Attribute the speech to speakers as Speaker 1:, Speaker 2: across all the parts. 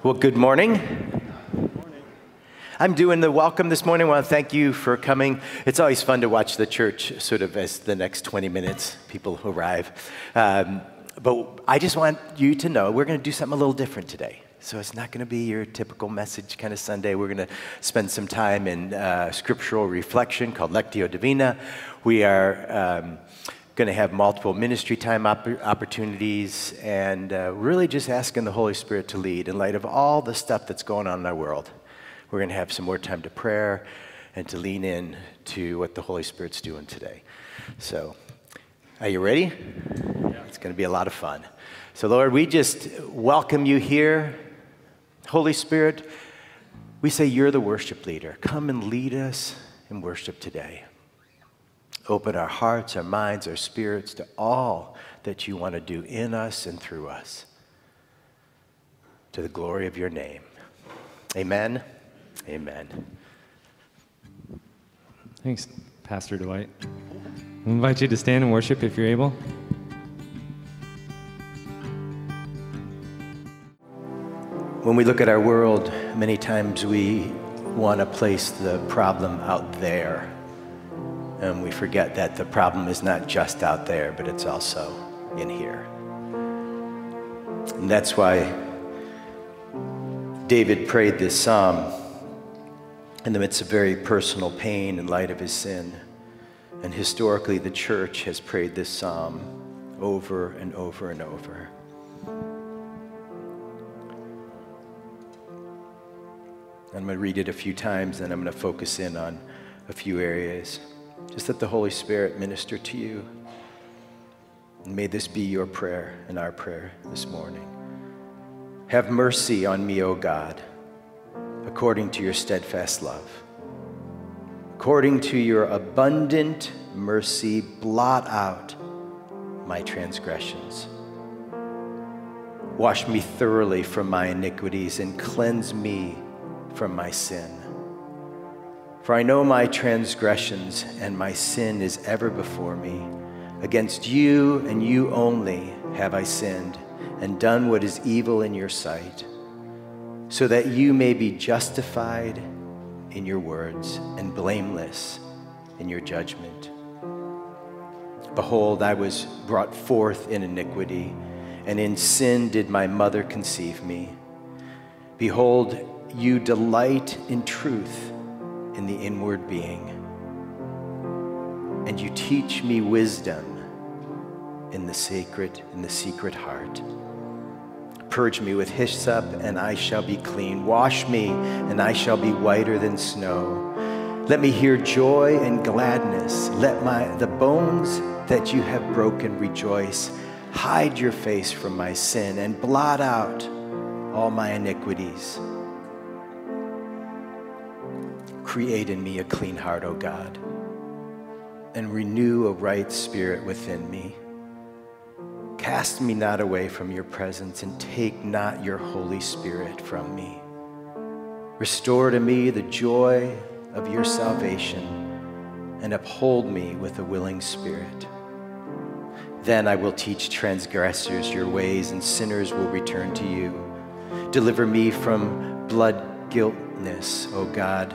Speaker 1: Well, good morning. I'm doing the welcome this morning. I want to thank you for coming. It's always fun to watch the church sort of as the next 20 minutes people arrive. Um, but I just want you to know we're going to do something a little different today. So it's not going to be your typical message kind of Sunday. We're going to spend some time in uh, scriptural reflection called Lectio Divina. We are. Um, going to have multiple ministry time op- opportunities and uh, really just asking the Holy Spirit to lead in light of all the stuff that's going on in our world. We're going to have some more time to prayer and to lean in to what the Holy Spirit's doing today. So, are you ready? Yeah. It's going to be a lot of fun. So, Lord, we just welcome you here. Holy Spirit, we say you're the worship leader. Come and lead us in worship today. Open our hearts, our minds, our spirits to all that you want to do in us and through us. To the glory of your name. Amen. Amen.
Speaker 2: Thanks, Pastor Dwight. I invite you to stand and worship if you're able.
Speaker 1: When we look at our world, many times we want to place the problem out there and we forget that the problem is not just out there, but it's also in here. And that's why David prayed this psalm in the midst of very personal pain in light of his sin. And historically, the church has prayed this psalm over and over and over. I'm going to read it a few times, and I'm going to focus in on a few areas. Just let the Holy Spirit minister to you. And may this be your prayer and our prayer this morning. Have mercy on me, O God, according to your steadfast love. According to your abundant mercy, blot out my transgressions. Wash me thoroughly from my iniquities and cleanse me from my sin. For I know my transgressions, and my sin is ever before me. Against you and you only have I sinned, and done what is evil in your sight, so that you may be justified in your words and blameless in your judgment. Behold, I was brought forth in iniquity, and in sin did my mother conceive me. Behold, you delight in truth in the inward being. And you teach me wisdom in the sacred, in the secret heart. Purge me with hyssop, and I shall be clean. Wash me, and I shall be whiter than snow. Let me hear joy and gladness. Let my the bones that you have broken rejoice. Hide your face from my sin and blot out all my iniquities. Create in me a clean heart, O God, and renew a right spirit within me. Cast me not away from your presence, and take not your Holy Spirit from me. Restore to me the joy of your salvation, and uphold me with a willing spirit. Then I will teach transgressors your ways, and sinners will return to you. Deliver me from blood guiltness, O God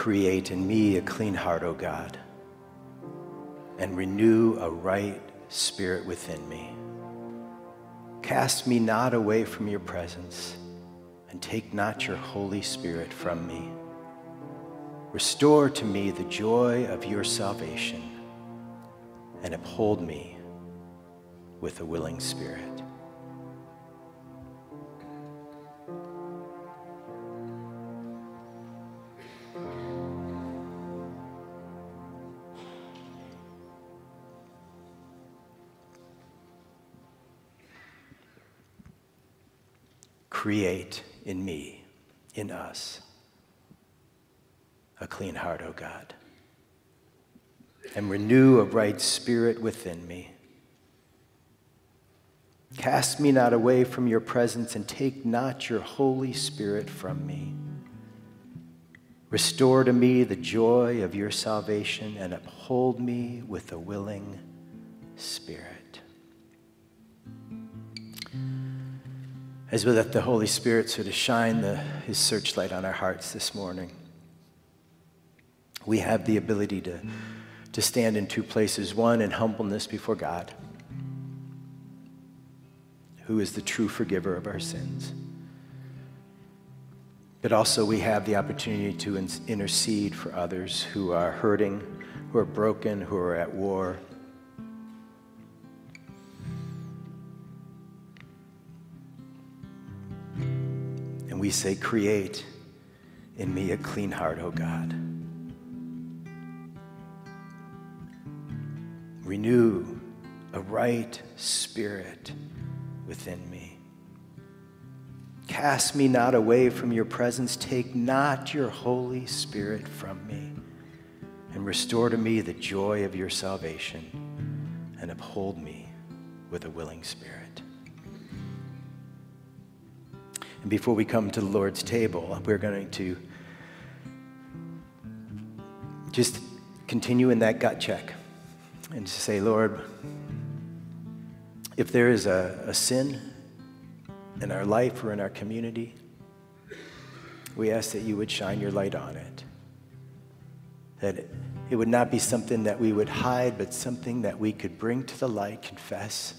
Speaker 1: Create in me a clean heart, O God, and renew a right spirit within me. Cast me not away from your presence, and take not your Holy Spirit from me. Restore to me the joy of your salvation and uphold me with a willing spirit. Create in me, in us, a clean heart, O God, and renew a right spirit within me. Cast me not away from your presence, and take not your Holy Spirit from me. Restore to me the joy of your salvation, and uphold me with a willing spirit. As we let the Holy Spirit sort of shine the, his searchlight on our hearts this morning, we have the ability to, to stand in two places one in humbleness before God, who is the true forgiver of our sins. But also, we have the opportunity to intercede for others who are hurting, who are broken, who are at war. We say, Create in me a clean heart, O God. Renew a right spirit within me. Cast me not away from your presence. Take not your Holy Spirit from me. And restore to me the joy of your salvation. And uphold me with a willing spirit. And before we come to the Lord's table, we're going to just continue in that gut check and to say, Lord, if there is a, a sin in our life or in our community, we ask that you would shine your light on it. That it, it would not be something that we would hide, but something that we could bring to the light, confess,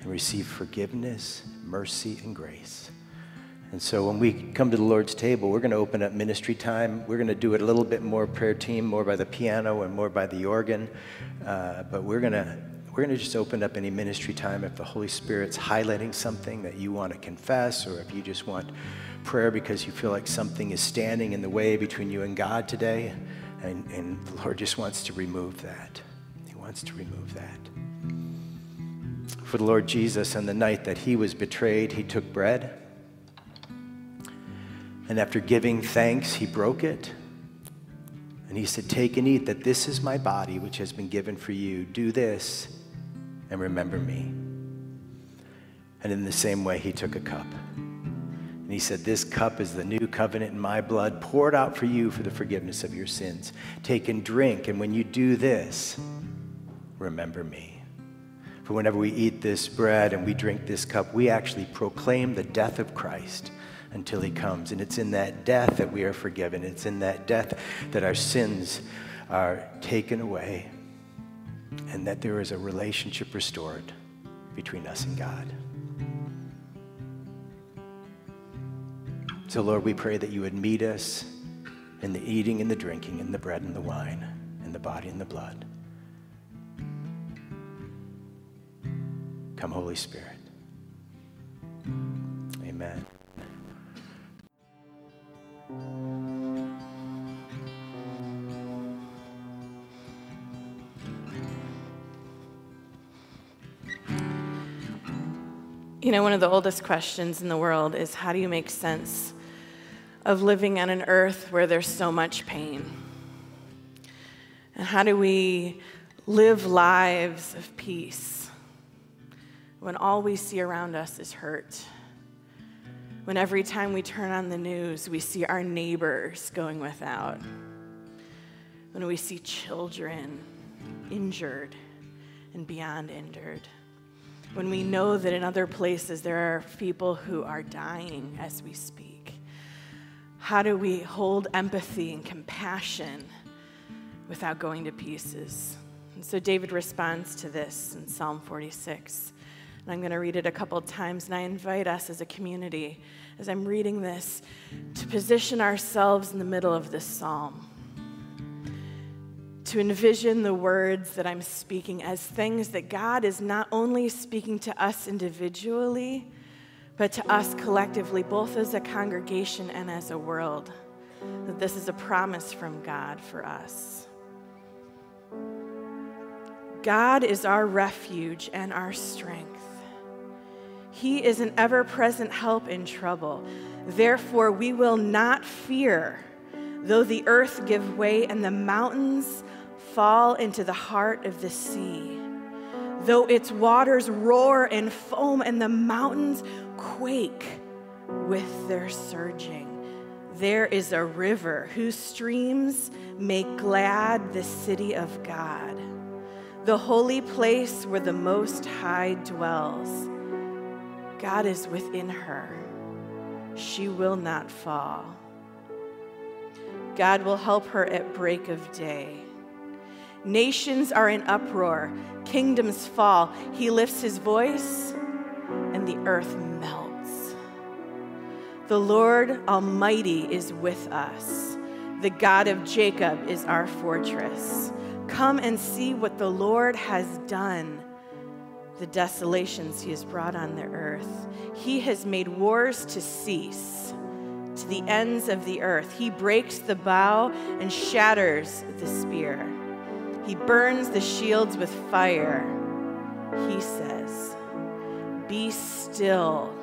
Speaker 1: and receive forgiveness, mercy, and grace. And so when we come to the Lord's table, we're going to open up ministry time. We're going to do it a little bit more prayer team, more by the piano and more by the organ. Uh, but we're going to we're going to just open up any ministry time if the Holy Spirit's highlighting something that you want to confess, or if you just want prayer because you feel like something is standing in the way between you and God today, and, and the Lord just wants to remove that. He wants to remove that. For the Lord Jesus, on the night that he was betrayed, he took bread. And after giving thanks, he broke it. And he said, Take and eat, that this is my body, which has been given for you. Do this and remember me. And in the same way, he took a cup. And he said, This cup is the new covenant in my blood, poured out for you for the forgiveness of your sins. Take and drink. And when you do this, remember me. For whenever we eat this bread and we drink this cup, we actually proclaim the death of Christ until he comes. And it's in that death that we are forgiven. It's in that death that our sins are taken away and that there is a relationship restored between us and God. So, Lord, we pray that you would meet us in the eating and the drinking, in the bread and the wine, in the body and the blood. Come, Holy Spirit. Amen.
Speaker 3: You know, one of the oldest questions in the world is how do you make sense of living on an earth where there's so much pain? And how do we live lives of peace when all we see around us is hurt? When every time we turn on the news, we see our neighbors going without? When we see children injured and beyond injured? When we know that in other places there are people who are dying as we speak? How do we hold empathy and compassion without going to pieces? And so David responds to this in Psalm 46. And I'm going to read it a couple times, and I invite us as a community, as I'm reading this, to position ourselves in the middle of this psalm. To envision the words that I'm speaking as things that God is not only speaking to us individually, but to us collectively, both as a congregation and as a world. That this is a promise from God for us. God is our refuge and our strength. He is an ever present help in trouble. Therefore, we will not fear, though the earth give way and the mountains fall into the heart of the sea. Though its waters roar and foam and the mountains quake with their surging. There is a river whose streams make glad the city of God, the holy place where the Most High dwells. God is within her. She will not fall. God will help her at break of day. Nations are in uproar, kingdoms fall. He lifts his voice, and the earth melts. The Lord Almighty is with us. The God of Jacob is our fortress. Come and see what the Lord has done, the desolations he has brought on the earth. He has made wars to cease to the ends of the earth. He breaks the bow and shatters the spear. He burns the shields with fire. He says, Be still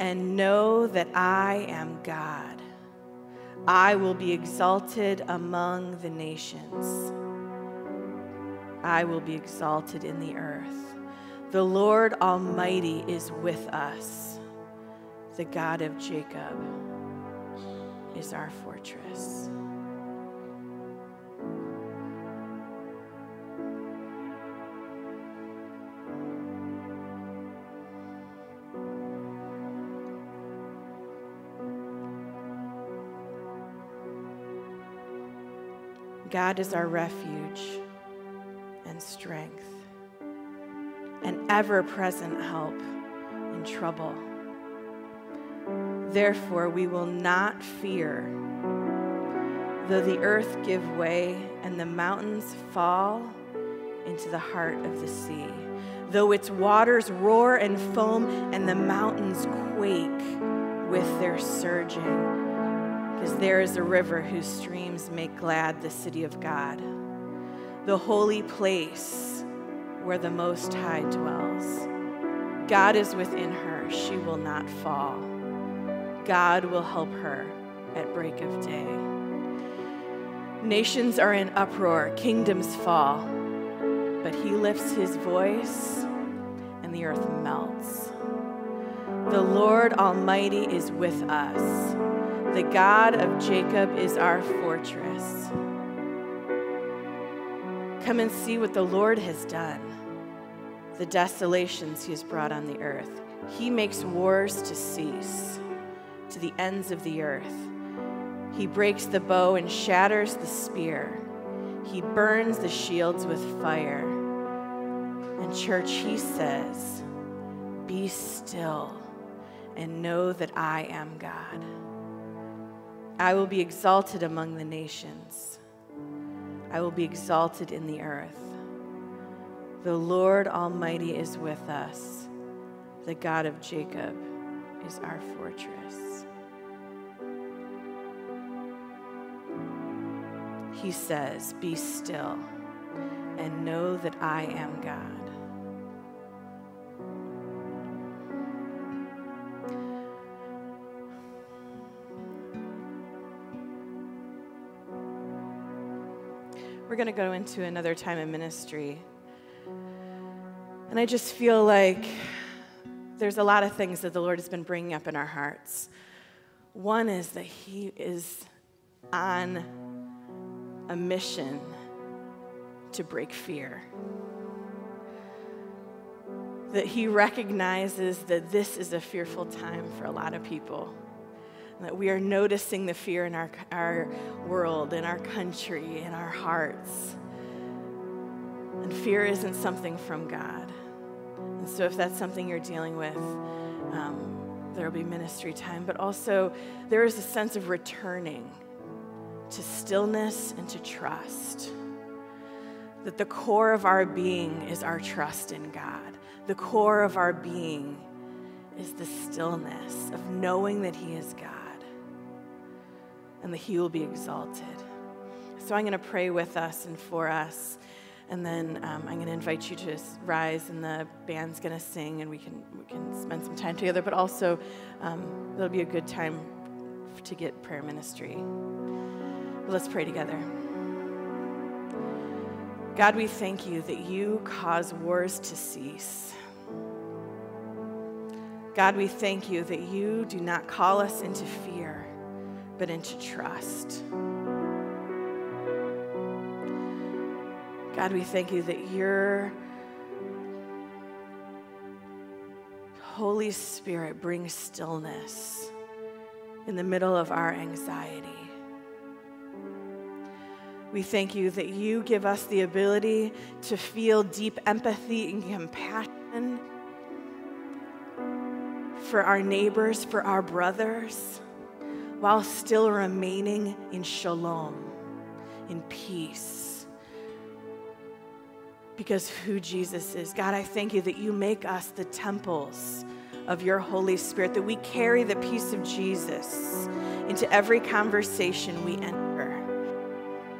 Speaker 3: and know that I am God. I will be exalted among the nations. I will be exalted in the earth. The Lord Almighty is with us. The God of Jacob is our fortress. God is our refuge and strength, an ever present help in trouble. Therefore, we will not fear, though the earth give way and the mountains fall into the heart of the sea, though its waters roar and foam and the mountains quake with their surging there is a river whose streams make glad the city of God, the holy place where the Most High dwells. God is within her, she will not fall. God will help her at break of day. Nations are in uproar, kingdoms fall, but he lifts his voice and the earth melts. The Lord Almighty is with us. The God of Jacob is our fortress. Come and see what the Lord has done, the desolations he has brought on the earth. He makes wars to cease to the ends of the earth. He breaks the bow and shatters the spear. He burns the shields with fire. And, church, he says, Be still and know that I am God. I will be exalted among the nations. I will be exalted in the earth. The Lord Almighty is with us. The God of Jacob is our fortress. He says, Be still and know that I am God. Going to go into another time of ministry. And I just feel like there's a lot of things that the Lord has been bringing up in our hearts. One is that He is on a mission to break fear. That He recognizes that this is a fearful time for a lot of people. That we are noticing the fear in our, our world, in our country, in our hearts. And fear isn't something from God. And so, if that's something you're dealing with, um, there will be ministry time. But also, there is a sense of returning to stillness and to trust. That the core of our being is our trust in God. The core of our being is the stillness of knowing that He is God and that He will be exalted. So I'm going to pray with us and for us. And then um, I'm going to invite you to rise, and the band's going to sing, and we can we can spend some time together. But also, um, it'll be a good time to get prayer ministry. But let's pray together. God, we thank you that you cause wars to cease. God, we thank you that you do not call us into fear, but into trust. God, we thank you that your Holy Spirit brings stillness in the middle of our anxiety. We thank you that you give us the ability to feel deep empathy and compassion for our neighbors, for our brothers, while still remaining in shalom, in peace. Because who Jesus is. God, I thank you that you make us the temples of your Holy Spirit, that we carry the peace of Jesus into every conversation we enter,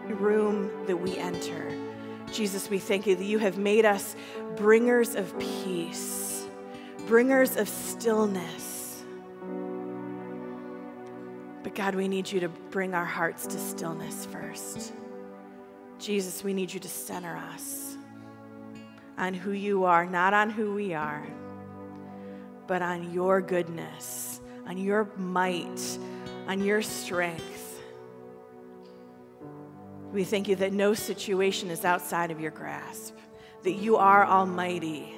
Speaker 3: every room that we enter. Jesus, we thank you that you have made us bringers of peace, bringers of stillness. God, we need you to bring our hearts to stillness first. Jesus, we need you to center us on who you are, not on who we are but on your goodness, on your might, on your strength. We thank you that no situation is outside of your grasp, that you are almighty,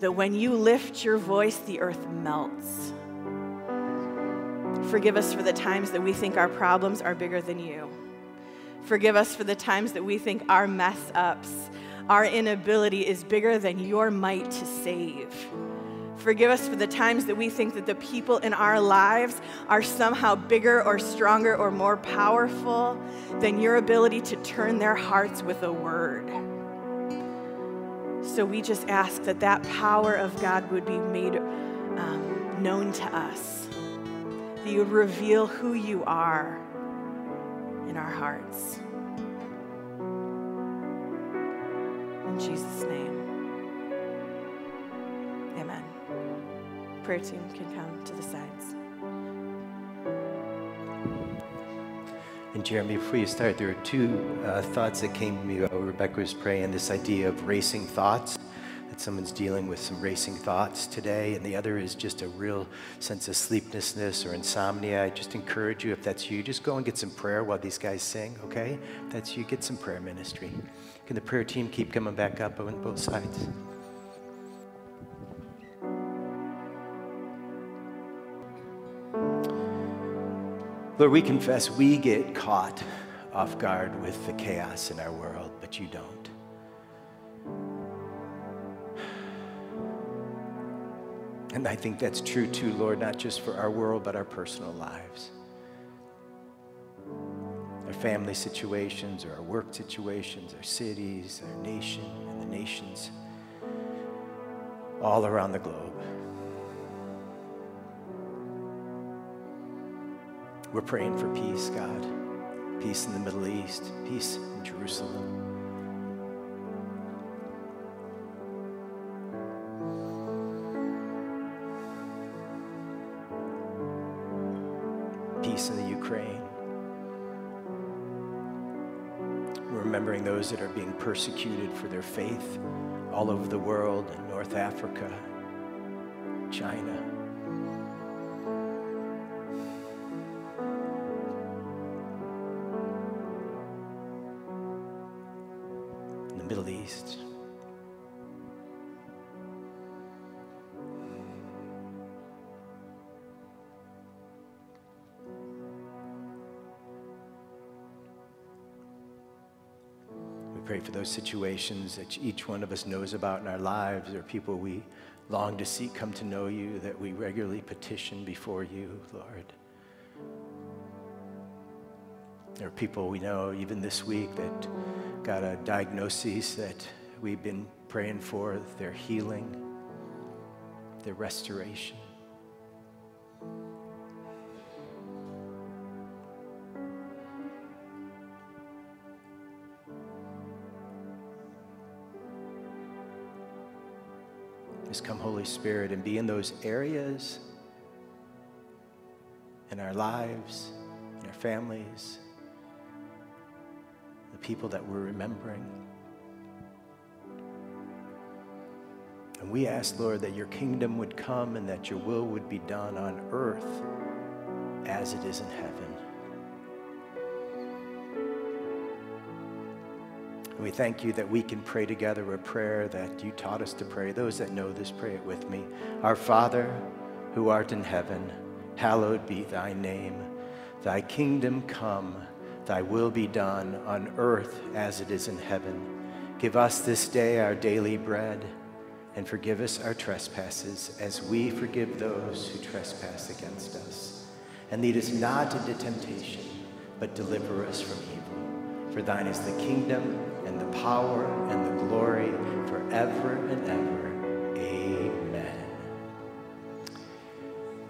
Speaker 3: that when you lift your voice, the earth melts. Forgive us for the times that we think our problems are bigger than you. Forgive us for the times that we think our mess ups, our inability is bigger than your might to save. Forgive us for the times that we think that the people in our lives are somehow bigger or stronger or more powerful than your ability to turn their hearts with a word. So we just ask that that power of God would be made um, known to us, that you would reveal who you are in our hearts. In Jesus' name. Amen. Prayer team can come to the sides.
Speaker 1: And Jeremy, before you start, there are two uh, thoughts that came to me while Rebecca was praying this idea of racing thoughts, that someone's dealing with some racing thoughts today, and the other is just a real sense of sleeplessness or insomnia. I just encourage you, if that's you, just go and get some prayer while these guys sing, okay? If that's you, get some prayer ministry. Can the prayer team keep coming back up on both sides? Lord, we confess we get caught off guard with the chaos in our world, but you don't. And I think that's true too, Lord, not just for our world, but our personal lives. Our family situations, or our work situations, our cities, our nation, and the nations all around the globe. We're praying for peace, God. Peace in the Middle East, peace in Jerusalem. Persecuted for their faith all over the world in North Africa, China. in the Middle East. Pray for those situations that each one of us knows about in our lives, or people we long to see come to know you, that we regularly petition before you, Lord. There are people we know even this week that got a diagnosis that we've been praying for their healing, their restoration. Come, Holy Spirit, and be in those areas in our lives, in our families, the people that we're remembering. And we ask, Lord, that your kingdom would come and that your will would be done on earth as it is in heaven. And we thank you that we can pray together a prayer that you taught us to pray. Those that know this, pray it with me. Our Father, who art in heaven, hallowed be thy name. Thy kingdom come, thy will be done on earth as it is in heaven. Give us this day our daily bread, and forgive us our trespasses as we forgive those who trespass against us. And lead us not into temptation, but deliver us from evil. For thine is the kingdom the power and the glory forever and ever.